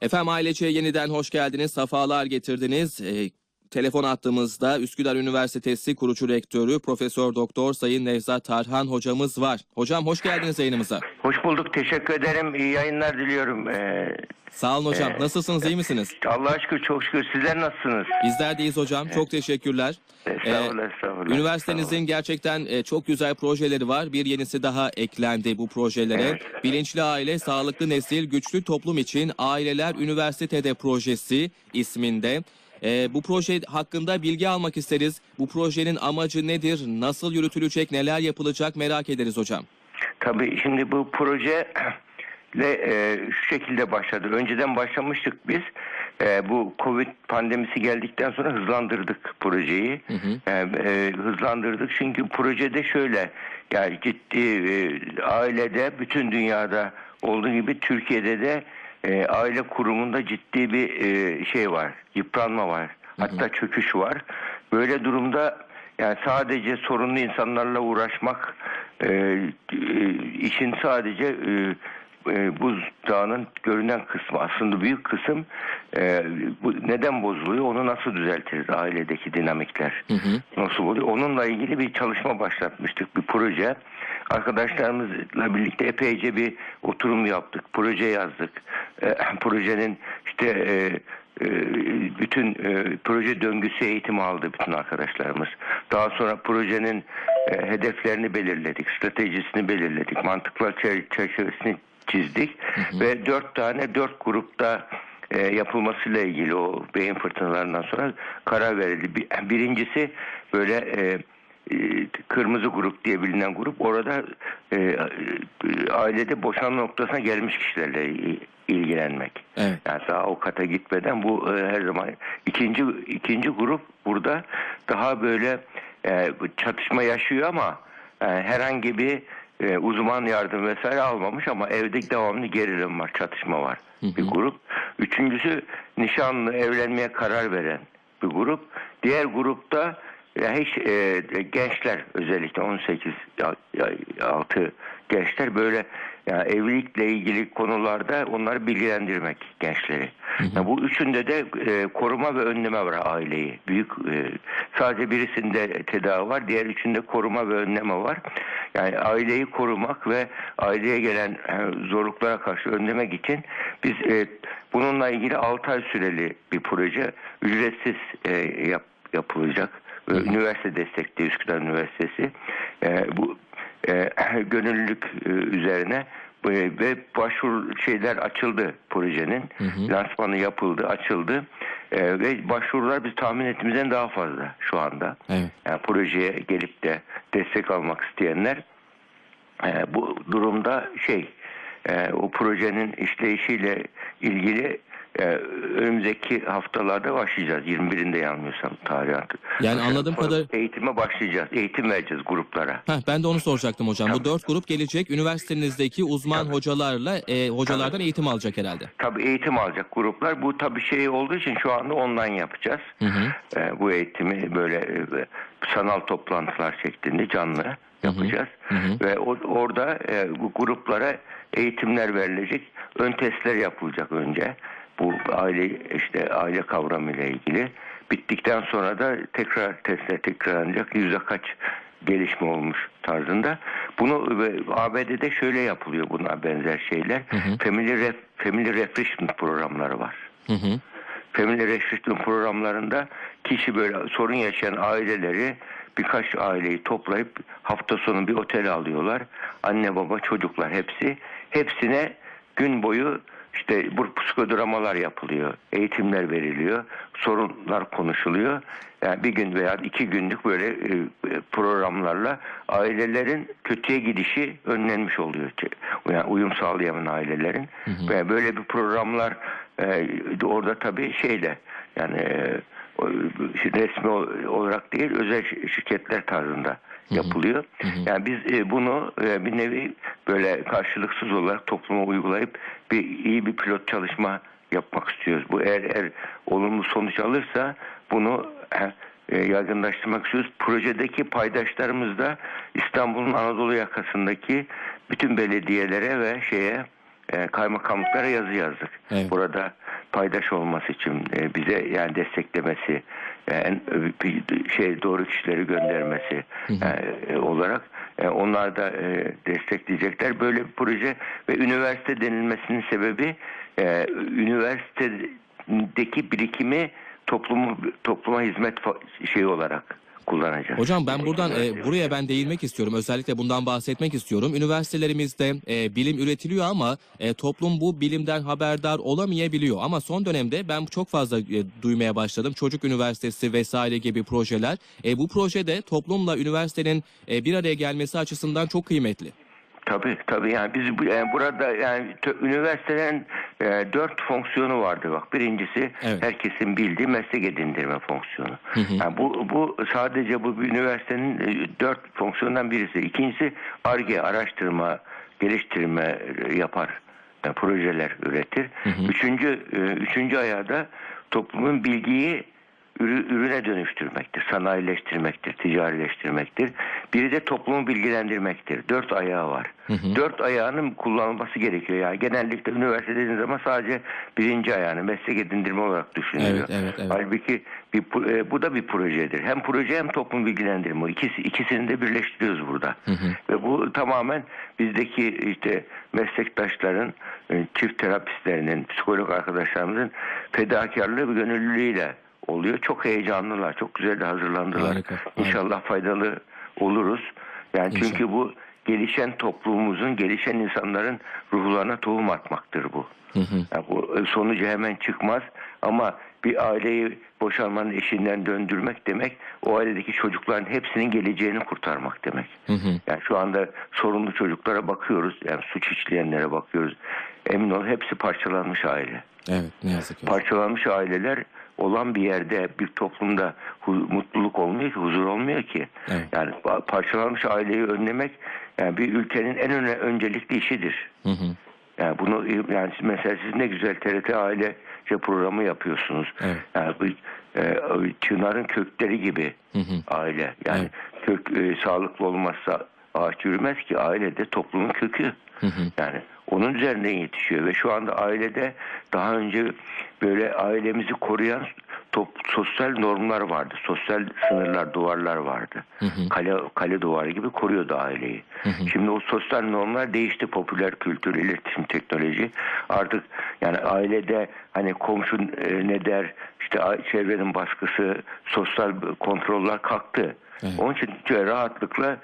Efendim ailece yeniden hoş geldiniz, safalar getirdiniz. Ee, telefon attığımızda Üsküdar Üniversitesi kurucu rektörü Profesör Doktor Sayın Nevzat Tarhan hocamız var. Hocam hoş geldiniz yayınımıza. Hoş bulduk. Teşekkür ederim. İyi yayınlar diliyorum. Ee, Sağ olun hocam. Nasılsınız, iyi misiniz? Allah'a şükür çok şükür. Sizler nasılsınız? Bizler deyiz hocam. Çok teşekkürler. Estağfurullah, Ee, estağfurullah. Üniversitenizin gerçekten e, çok güzel projeleri var. Bir yenisi daha eklendi bu projelere. Evet. Bilinçli Aile, Sağlıklı Nesil, Güçlü Toplum için Aileler Üniversitede Projesi isminde. E, bu proje hakkında bilgi almak isteriz. Bu projenin amacı nedir? Nasıl yürütülecek? Neler yapılacak? Merak ederiz hocam. Tabii şimdi bu proje ile e, şu şekilde başladı. Önceden başlamıştık biz. E, bu Covid pandemisi geldikten sonra hızlandırdık projeyi. E, e, hızlandırdık çünkü projede şöyle yani ciddi e, ailede bütün dünyada olduğu gibi Türkiye'de de e, aile kurumunda ciddi bir e, şey var. Yıpranma var. Hatta çöküş var. Böyle durumda yani sadece sorunlu insanlarla uğraşmak e, e, işin sadece e, e, buzdağının görünen kısmı aslında büyük kısım e, bu neden bozuluyor onu nasıl düzeltiriz ailedeki dinamikler nasıl oluyor onunla ilgili bir çalışma başlatmıştık bir proje arkadaşlarımızla birlikte epeyce bir oturum yaptık proje yazdık E, projenin işte e, e, bütün e, proje döngüsü eğitimi aldı bütün arkadaşlarımız. Daha sonra projenin e, hedeflerini belirledik, stratejisini belirledik, mantıklar çer- çerçevesini çizdik ve dört tane dört grupta e, yapılmasıyla ilgili o beyin fırtınalarından sonra karar verildi. Bir- Birincisi böyle e, kırmızı grup diye bilinen grup orada e, e, ailede boşanma noktasına gelmiş kişilerle ilgilenmek. Evet. Yani daha o kata gitmeden bu e, her zaman ikinci ikinci grup burada daha böyle e, çatışma yaşıyor ama e, herhangi bir e, uzman yardım vesaire almamış ama evde devamlı gerilim var, çatışma var bir grup. Üçüncüsü nişanlı evlenmeye karar veren bir grup. Diğer grupta ya hiç e, gençler özellikle 18 ya- ya- altı gençler böyle yani evlilikle ilgili konularda onları bilgilendirmek gençleri. Ya bu üçünde de e, koruma ve önleme var aileyi. Büyük e, sadece birisinde tedavi var, diğer üçünde koruma ve önleme var. Yani aileyi korumak ve aileye gelen e, zorluklara karşı önlemek için biz e, bununla ilgili 6 ay süreli bir proje ücretsiz e, yap, yapılacak. Ee, Üniversite destekli Üsküdar Üniversitesi. E, bu e, gönüllülük e, üzerine e, ve başvuru şeyler açıldı projenin. Lansmanı yapıldı açıldı. E, ve başvurular biz tahmin ettiğimizden daha fazla şu anda. Evet. yani projeye gelip de destek almak isteyenler e, bu durumda şey e, o projenin işleyişiyle ilgili e, önümüzdeki haftalarda başlayacağız. 21'inde yanılmıyorsam tarihat. Yani anladığım kadar- Eğitime başlayacağız. Eğitim vereceğiz gruplara. Heh, ben de onu soracaktım hocam. Bu dört grup gelecek üniversitenizdeki uzman hocalarla e, hocalardan eğitim alacak herhalde. Tabii eğitim alacak gruplar. Bu tabii şey olduğu için şu anda online yapacağız. E, bu eğitimi böyle e, sanal toplantılar şeklinde canlı yapacağız. Ve o, orada e, bu gruplara eğitimler verilecek. Ön testler yapılacak önce. Bu aile işte aile kavramıyla ilgili. Bittikten sonra da tekrar testler tekrarlanacak. Yüzde kaç gelişme olmuş tarzında. Bunu ABD'de şöyle yapılıyor buna benzer şeyler. Family, ref, family refreshment programları var. Hı hı. Family refreshment programlarında kişi böyle sorun yaşayan aileleri birkaç aileyi toplayıp hafta sonu bir otele alıyorlar. Anne baba çocuklar hepsi. Hepsine gün boyu işte bu psikodramalar yapılıyor. Eğitimler veriliyor. Sorunlar konuşuluyor. Yani bir gün veya iki günlük böyle e, programlarla ailelerin kötüye gidişi önlenmiş oluyor. Yani uyum sağlayamayan ailelerin. Ve böyle bir programlar e, orada tabii şeyle yani e, resmi olarak değil özel şi- şirketler tarzında yapılıyor. Yani biz bunu bir nevi böyle karşılıksız olarak topluma uygulayıp bir iyi bir pilot çalışma yapmak istiyoruz. Bu eğer, eğer olumlu sonuç alırsa bunu e, yaygınlaştırmak istiyoruz. Projedeki paydaşlarımız da İstanbul'un Anadolu yakasındaki bütün belediyelere ve şeye e, kaymakamlıklara yazı yazdık. Evet. Burada paydaş olması için e, bize yani desteklemesi, yani bir şey doğru kişileri göndermesi e, olarak e, onlar da e, destekleyecekler. Böyle bir proje ve üniversite denilmesinin sebebi e, üniversitedeki birikimi toplumu topluma hizmet şeyi olarak kullanacağız. Hocam ben buradan e, buraya ben değinmek istiyorum. Özellikle bundan bahsetmek istiyorum. Üniversitelerimizde e, bilim üretiliyor ama e, toplum bu bilimden haberdar olamayabiliyor. Ama son dönemde ben çok fazla e, duymaya başladım. Çocuk Üniversitesi vesaire gibi projeler. E, bu projede toplumla üniversitenin e, bir araya gelmesi açısından çok kıymetli. Tabii tabii yani biz bu, yani burada yani tö- üniversitelerin e, dört fonksiyonu vardı bak. Birincisi Evet. herkesin bildiği meslek edindirme fonksiyonu. Yani bu bu sadece bu üniversitenin e, dört fonksiyondan birisi. İkincisi ARGE araştırma, geliştirme e, yapar. e, projeler üretir. Üçüncü e, üçüncü ayağı da toplumun bilgiyi ürüne dönüştürmektir, sanayileştirmektir, ticarileştirmektir. Biri de toplumu bilgilendirmektir. Dört ayağı var. Dört ayağının kullanılması gerekiyor. Yani genellikle üniversite dediğiniz zaman sadece birinci ayağını meslek edindirme olarak düşünülüyor. Evet, evet, evet. Halbuki bir, e, bu da bir projedir. Hem proje hem toplum bilgilendirme. İkisi, ikisini de birleştiriyoruz burada. Ve bu tamamen bizdeki işte meslektaşların, e, çift terapistlerinin, psikolog arkadaşlarımızın fedakarlığı ve gönüllülüğüyle oluyor. Çok heyecanlılar, çok güzel de hazırlandılar. Harika, harika. İnşallah faydalı oluruz. Yani İnşallah. çünkü bu gelişen toplumumuzun, gelişen insanların ruhlarına tohum atmaktır bu. Yani bu e, sonucu hemen çıkmaz ama bir aileyi boşanmanın eşinden döndürmek demek o ailedeki çocukların hepsinin geleceğini kurtarmak demek. Yani şu anda sorunlu çocuklara bakıyoruz. Yani suç işleyenlere bakıyoruz. Emin ol hepsi parçalanmış aile. Evet ne yazık ki. Parçalanmış aileler olan bir yerde bir toplumda mutluluk olmuyor ki, huzur olmuyor ki. Evet. Yani pa- parçalanmış aileyi önlemek yani bir ülkenin en öne, öncelikli işidir. Hı hı. Yani bunu yani siz- mesela siz ne güzel TRT ailece programı yapıyorsunuz. Evet. Yani bu e, çınarın kökleri gibi aile. Yani kök e, sağlıklı olmazsa ağaç yürümez ki aile de toplumun kökü. Yani onun üzerinden yetişiyor ve şu anda ailede daha önce böyle ailemizi koruyan top, sosyal normlar vardı. Sosyal sınırlar, duvarlar vardı. Kale kale duvarı gibi koruyordu aileyi. Şimdi o sosyal normlar değişti. Popüler kültür, iletişim, teknoloji. Artık yani ailede hani komşu e, ne der, işte çevrenin baskısı, sosyal kontroller kalktı. Onun için rahatlıkla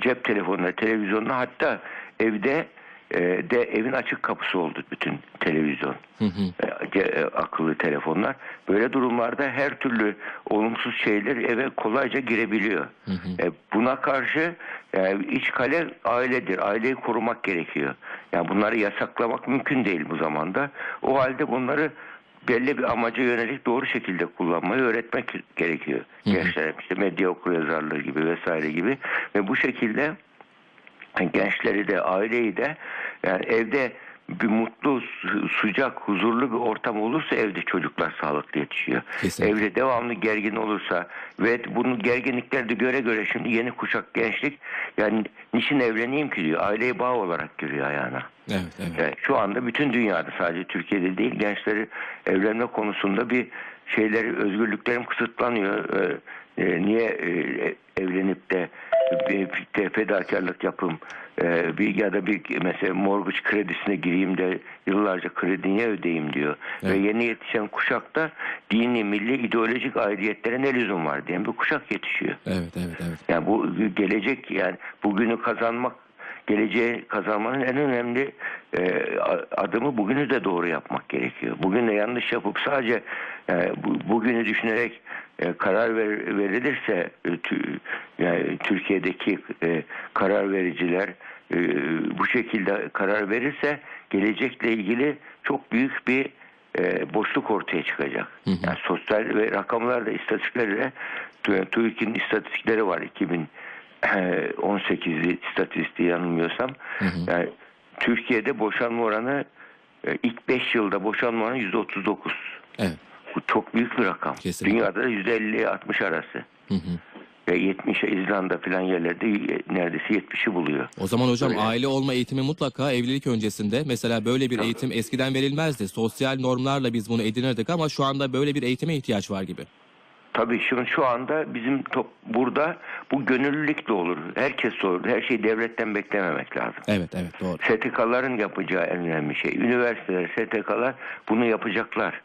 cep telefonuna, televizyonuna hatta evde e, de evin açık kapısı oldu bütün televizyon. E, ce- e, akıllı telefonlar. Böyle durumlarda her türlü olumsuz şeyler eve kolayca girebiliyor. E, buna karşı e, iç kale ailedir. Aileyi korumak gerekiyor. Yani bunları yasaklamak mümkün değil bu zamanda. O halde bunları belli bir amaca yönelik doğru şekilde kullanmayı öğretmek gerekiyor. Gençlere işte medya okuryazarlığı gibi vesaire gibi ve bu şekilde gençleri de aileyi de yani evde bir mutlu, sıcak, huzurlu bir ortam olursa evde çocuklar sağlıklı yetişiyor. Kesinlikle. Evde devamlı gergin olursa ve bunun gerginlikleri de göre göre şimdi yeni kuşak gençlik yani niçin evleneyim ki diyor. Aileyi bağ olarak giriyor ayağına. Evet evet. Evet, şu anda bütün dünyada sadece Türkiye'de değil gençleri evlenme konusunda bir şeyleri özgürlüklerim kısıtlanıyor. Ee, e, niye e, evlenip de bir, fedakarlık yapım e, bir ya da bir mesela mortgage kredisine gireyim de yıllarca kredi niye ödeyeyim diyor. Ve yeni yetişen kuşakta dini, milli, ideolojik aidiyetlerine ne lüzum var diyen bir kuşak yetişiyor. Evet evet evet. Yani bu gelecek yani bugünü kazanmak geleceği kazanmanın en önemli e, adımı bugünü de doğru yapmak gerekiyor. Bugün de yanlış yapıp sadece e, bu, bugünü düşünerek e, karar ver, verilirse e, tü- yani Türkiye'deki e, karar vericiler e, bu şekilde karar verirse gelecekle ilgili çok büyük bir e, boşluk ortaya çıkacak. Yani sosyal ve rakamlarda istatistiklerle TÜ- TÜİK'in istatistikleri var 2000 18'li istatistiği yanılmıyorsam. Yani Türkiye'de boşanma oranı e, ilk 5 yılda boşanma oranı %39. Evet. Bu çok büyük bir rakam. Kesinlikle. Dünyada da %50-60 arası. Hı hı. Ve 70 İzlanda falan yerlerde neredeyse 70'i buluyor. O zaman hocam Öyle. aile olma eğitimi mutlaka evlilik öncesinde. Mesela böyle bir eğitim eskiden verilmezdi. Sosyal normlarla biz bunu edinirdik ama şu anda böyle bir eğitime ihtiyaç var gibi. Tabii şu, şu anda bizim top, burada bu gönüllülükle olur. Herkes olur. Her şeyi devletten beklememek lazım. Evet evet doğru. STK'ların yapacağı en önemli şey. Üniversiteler, STK'lar bunu yapacaklar.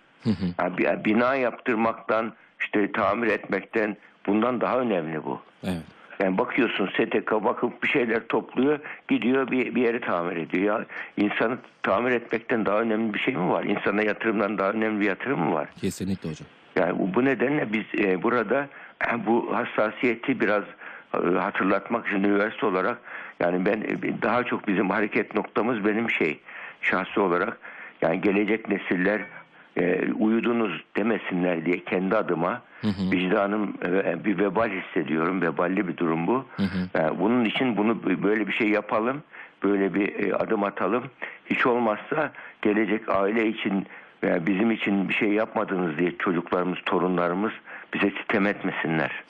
Yani bina yaptırmaktan, işte tamir etmekten bundan daha önemli bu. Evet. Yani bakıyorsun STK bakıp bir şeyler topluyor, gidiyor bir, bir yeri tamir ediyor. Ya insanı tamir etmekten daha önemli bir şey mi var? İnsana yatırımdan daha önemli bir yatırım mı var? Kesinlikle hocam. Yani bu, bu nedenle biz e, burada e, bu hassasiyeti biraz e, hatırlatmak için üniversite olarak yani ben e, daha çok bizim hareket noktamız benim şey şahsi olarak yani gelecek nesiller e, uyudunuz demesinler diye kendi adıma vicdanım e, bir vebal hissediyorum. Veballi bir durum bu. Yani bunun için bunu böyle bir şey yapalım. Böyle bir e, adım atalım. Hiç olmazsa gelecek aile için veya bizim için bir şey yapmadınız diye çocuklarımız, torunlarımız bize sitem etmesinler.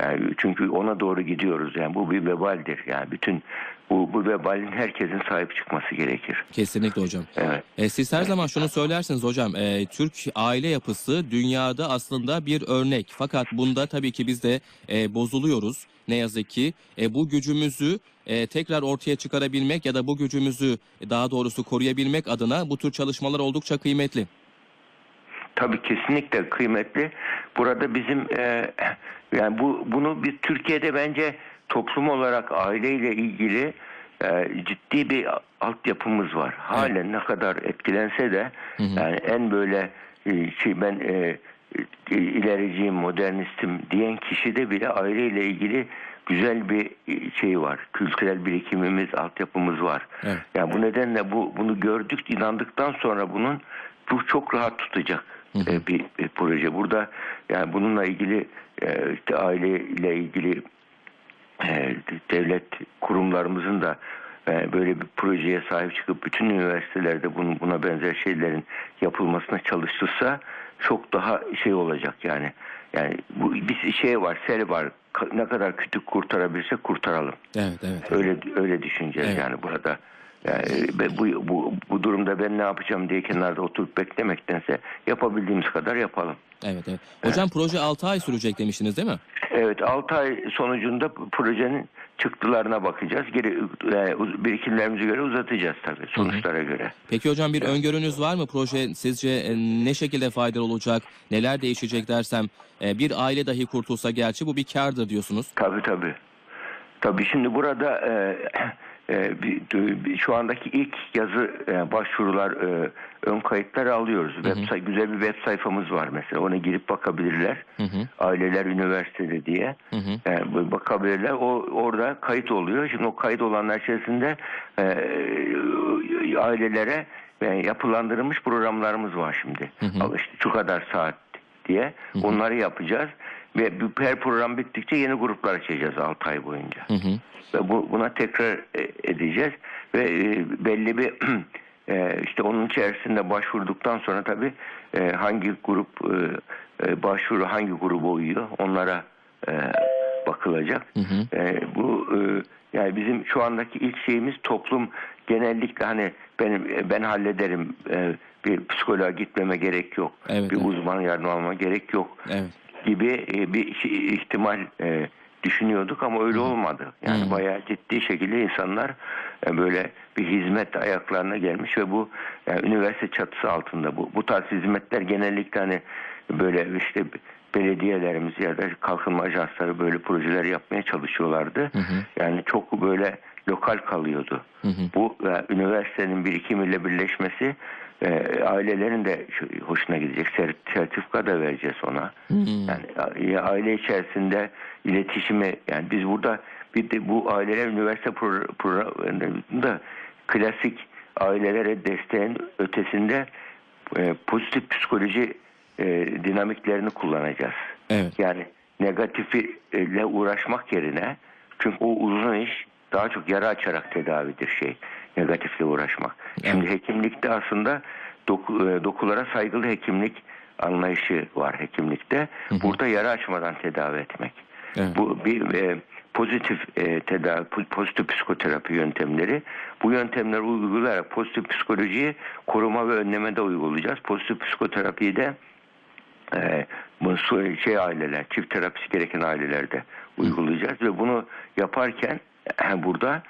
Yani çünkü ona doğru gidiyoruz. Yani bu bir vebaldir. Yani bütün bu, bu vebalin herkesin sahip çıkması gerekir. Kesinlikle hocam. Evet. E, siz her zaman şunu söylersiniz hocam. e, Türk aile yapısı dünyada aslında bir örnek. Fakat bunda tabii ki biz de e, bozuluyoruz. Ne yazık ki E, bu gücümüzü e, tekrar ortaya çıkarabilmek ya da bu gücümüzü e, daha doğrusu koruyabilmek adına bu tür çalışmalar oldukça kıymetli. Tabii kesinlikle kıymetli. Burada bizim e, yani bu bunu bir Türkiye'de bence toplum olarak aileyle ilgili e, ciddi bir altyapımız var. Halen ne kadar etkilense de yani en böyle e, şey ben e, e, ilericiyim, modernistim diyen kişide bile aileyle ilgili güzel bir e, şey var. Kültürel birikimimiz, altyapımız var. Evet. Yani bu nedenle bu bunu gördük, inandıktan sonra bunun bu çok rahat tutacak e, bir, bir proje. Burada yani bununla ilgili e, işte aileyle ilgili e, devlet kurumlarımızın da e, böyle bir projeye sahip çıkıp bütün üniversitelerde bunun buna benzer şeylerin yapılmasına çalışılsa çok daha şey olacak yani. Yani bu bir şey var, sel var. Ne kadar kütük kurtarabilirsek kurtaralım. Evet evet. Öyle öyle düşüneceğiz Evet. yani burada. Yani be- bu, bu bu durumda ben ne yapacağım diye kenarda oturup beklemektense yapabildiğimiz kadar yapalım. Evet evet. Hocam proje 6 ay sürecek demiştiniz değil mi? Evet 6 ay sonucunda projenin çıktılarına bakacağız. Geri e, birikimlerimize göre uzatacağız tabii sonuçlara göre. Peki hocam bir öngörünüz var mı? Proje sizce e, ne şekilde faydalı olacak? Neler değişecek dersem e, bir aile dahi kurtulsa gerçi bu bir kârdır diyorsunuz. Tabii tabii. Tabii şimdi burada e, e, şu andaki ilk yazı e, başvurular e, ön kayıtları alıyoruz. Web say- güzel bir web sayfamız var mesela. Ona girip bakabilirler. Hı hı. Aileler Üniversitede diye. Hı hı. E, bu- bakabilirler. O orada kayıt oluyor. Şimdi o kayıt olanlar içerisinde e, ailelere e, yapılandırılmış programlarımız var şimdi. Al işte şu kadar saat diye onları yapacağız ve her program bittikçe yeni gruplar açacağız 6 ay boyunca. Hı hı. Ve bu, buna tekrar e, edeceğiz ve e, belli bir e, işte onun içerisinde başvurduktan sonra tabii e, hangi grup e, başvuru hangi gruba uyuyor onlara e, bakılacak. hı. E, bu e, yani bizim şu andaki ilk şeyimiz toplum genellikle hani benim ben hallederim e, bir psikoloğa gitmeme gerek yok. Evet, bir evet. uzman yardım alma gerek yok Evet. Gibi e, bir ihtimal e, düşünüyorduk ama öyle olmadı. Yani Hı. bayağı ciddi şekilde insanlar e, böyle bir hizmet ayaklarına gelmiş ve bu yani üniversite çatısı altında bu bu tarz hizmetler genellikle hani böyle işte belediyelerimiz ya da kalkınma ajansları böyle projeler yapmaya çalışıyorlardı. Yani çok böyle lokal kalıyordu. Bu e, üniversitenin birikimiyle birleşmesi e, ailelerin de şu- hoşuna gidecek. Ser- Sertifika da vereceğiz ona. Yani a- ya aile içerisinde iletişimi yani biz burada bir de bu aileler üniversite pro- programında klasik ailelere desteğin ötesinde e, pozitif psikoloji e, dinamiklerini kullanacağız. Evet. Yani negatifiyle uğraşmak yerine çünkü o uzun iş daha çok yara açarak tedavidir şey negatifle uğraşmak. Şimdi hekimlikte aslında doku, e, dokulara saygılı hekimlik anlayışı var hekimlikte. Burada yara açmadan tedavi etmek. Evet. Bu bir e, pozitif e, tedavi, po- pozitif psikoterapi yöntemleri. Bu yöntemleri uygulayarak pozitif psikolojiyi koruma ve önlemede uygulayacağız. Pozitif psikoterapiyi de e, şey aileler, çift terapisi gereken ailelerde uygulayacağız ve bunu yaparken burada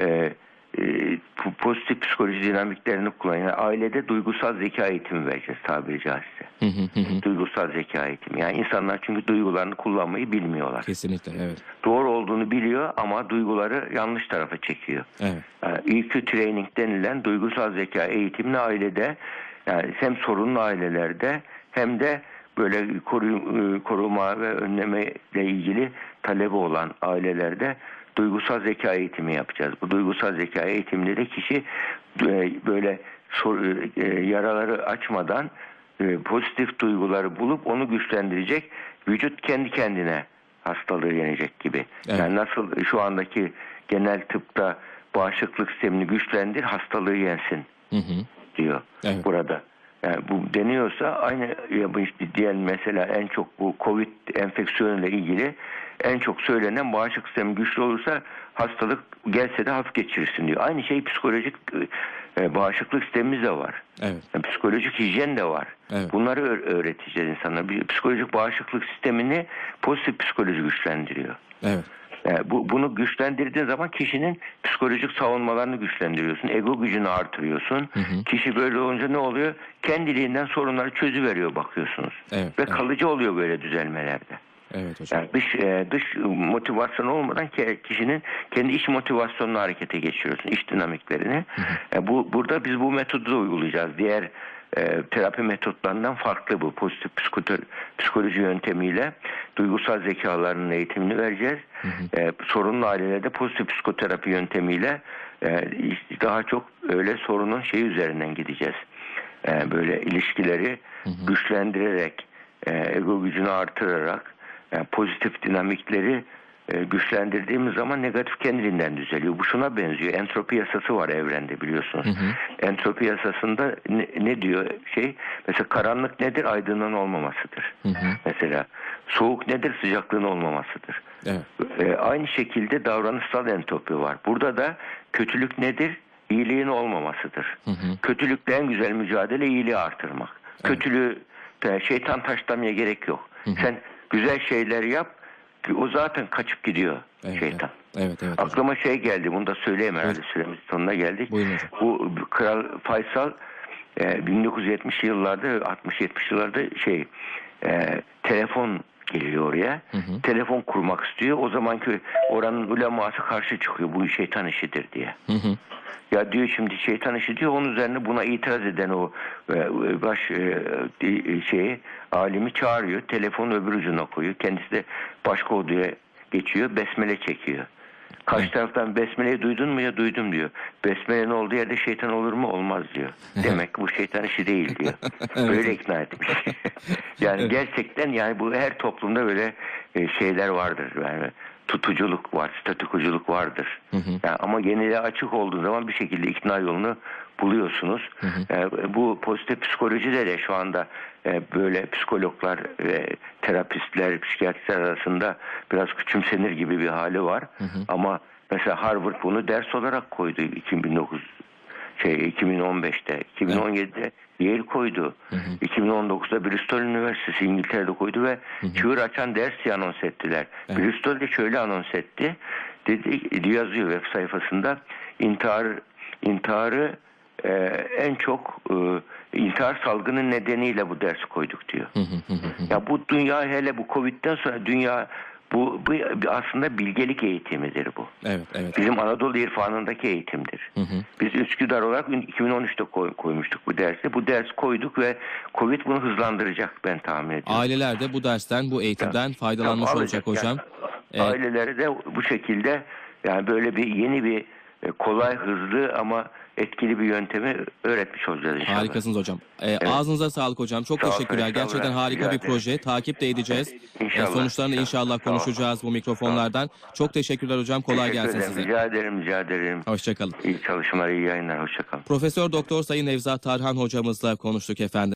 e, e, pozitif psikoloji dinamiklerini kullanan yani ailede duygusal zeka eğitimi vereceğiz tabiri caizse. Hı hı hı hı. Duygusal zeka eğitimi. Yani insanlar çünkü duygularını kullanmayı bilmiyorlar. Kesinlikle evet. Doğru olduğunu biliyor ama duyguları yanlış tarafa çekiyor. Evet. Yani EQ training denilen duygusal zeka eğitimini ailede yani hem sorunlu ailelerde hem de böyle koru- koruma ve önleme ile ilgili talebi olan ailelerde duygusal zeka eğitimi yapacağız. Bu duygusal zeka eğitiminde de kişi e, böyle sor- e, yaraları açmadan e, pozitif duyguları bulup onu güçlendirecek vücut kendi kendine hastalığı yenecek gibi. Evet. Yani nasıl şu andaki genel tıpta bağışıklık sistemini güçlendir hastalığı yensin Hı hı. diyor Evet. burada. Yani bu deniyorsa aynı ya bu işte diğer mesela en çok bu Covid enfeksiyonuyla ilgili en çok söylenen bağışıklık sistemi güçlü olursa hastalık gelse de hafif geçirirsin diyor. Aynı şey psikolojik e, bağışıklık sistemimiz de var. Evet. Yani psikolojik hijyen de var. Evet. Bunları öğ- öğreteceğiz insanlara. Bir psikolojik bağışıklık sistemini pozitif psikoloji güçlendiriyor. Evet. Yani bu, bunu güçlendirdiğin zaman kişinin psikolojik savunmalarını güçlendiriyorsun. Ego gücünü artırıyorsun. hı. Kişi böyle olunca ne oluyor? Kendiliğinden sorunları çözüveriyor bakıyorsunuz. Evet, Ve evet. kalıcı oluyor böyle düzelmelerde. Evet hocam. Yani dış e, dış motivasyon olmadan ki- kişinin kendi iç motivasyonunu harekete geçiriyorsun, iç dinamiklerini. E, bu burada biz bu metodu uygulayacağız. Diğer e, terapi metotlarından farklı bu pozitif psikote- psikoloji yöntemiyle duygusal zekalarının eğitimini vereceğiz. E, sorunlu ailelerde pozitif psikoterapi yöntemiyle e, daha çok öyle sorunun şey üzerinden gideceğiz. E, böyle ilişkileri güçlendirerek, e, ego gücünü artırarak yani pozitif dinamikleri e, güçlendirdiğimiz zaman negatif kendiliğinden düzeliyor. Bu şuna benziyor. Entropi yasası var evrende biliyorsunuz. Entropi yasasında ne, ne diyor şey? Mesela karanlık nedir? Aydınlığın olmamasıdır. Mesela soğuk nedir? Sıcaklığın olmamasıdır. Evet. E, aynı şekilde davranışsal entropi var. Burada da kötülük nedir? İyiliğin olmamasıdır. Kötülükle en güzel mücadele iyiliği artırmak. Kötülüğü e, şeytan taşlamaya gerek yok. Sen güzel şeyler yap ki o zaten kaçıp gidiyor Evet, şeytan. Evet evet hocam. Aklıma şey geldi. Bunu da söyleyeyim herhalde süremiz sonuna geldik. Buyurun hocam. Bu Kral Faysal e, 1970 yıllarda 60-70 yıllarda şey e, telefon geliyor oraya. Telefon kurmak istiyor. O zamanki oranın uleması karşı çıkıyor. Bu şeytan işidir diye. Hı hı. Ya diyor şimdi şeytan işi diyor. Onun üzerine buna itiraz eden o e, baş e, e, şeyi alimi çağırıyor. Telefonu öbür ucuna koyuyor. Kendisi de başka odaya geçiyor. Besmele çekiyor. Karşı taraftan besmeleyi duydun mu ya duydum diyor. Besmelenin olduğu yerde şeytan olur mu? Olmaz diyor. Demek bu şeytan işi değil diyor. Böyle ikna etmiş. yani gerçekten yani bu her toplumda böyle e, şeyler vardır. Yani tutuculuk var, statükoculuk vardır. Yani ama yeniliğe açık olduğu zaman bir şekilde ikna yolunu buluyorsunuz. E, bu pozitif psikolojide de şu anda e, böyle psikologlar ve terapistler, psikiyatristler arasında biraz küçümsenir gibi bir hali var. Ama mesela Harvard bunu ders olarak koydu 2009 şey 2015'te, 2017'de Yale koydu. 2019'da Bristol Üniversitesi İngiltere'de koydu ve çığır açan ders diye anons ettiler. Bristol de şöyle anons etti. Dedi yazıyor web sayfasında intihar intiharı e, en çok e, intihar salgını nedeniyle bu dersi koyduk diyor. ya bu dünya hele bu Covid'den sonra dünya bu, bu aslında bilgelik eğitimidir bu. Evet evet. Bizim Anadolu irfanındaki eğitimdir. Biz Üsküdar olarak 2013'te koy- koymuştuk bu dersi. Bu ders koyduk ve Covid bunu hızlandıracak ben tahmin ediyorum. Aileler de bu dersten, bu eğitimden faydalanmış Tamam, olacak hocam. Yani Evet. Aileleri de bu şekilde yani böyle bir yeni bir e, kolay, hızlı ama etkili bir yöntemi öğretmiş olacağız inşallah. Harikasınız hocam. Ee, Ağzınıza sağlık hocam. Çok Sağ teşekkürler. Gerçekten harika bir proje. Takip de edeceğiz. İnşallah, Ee, sonuçlarını inşallah. inşallah konuşacağız bu mikrofonlardan. Çok teşekkürler hocam. Kolay Teşekkür gelsin ederim. size. Rica ederim, rica ederim. Hoşçakalın. İyi çalışmalar, iyi yayınlar. Hoşçakalın. Profesör Doktor Sayın Nevzat Tarhan hocamızla konuştuk efendim.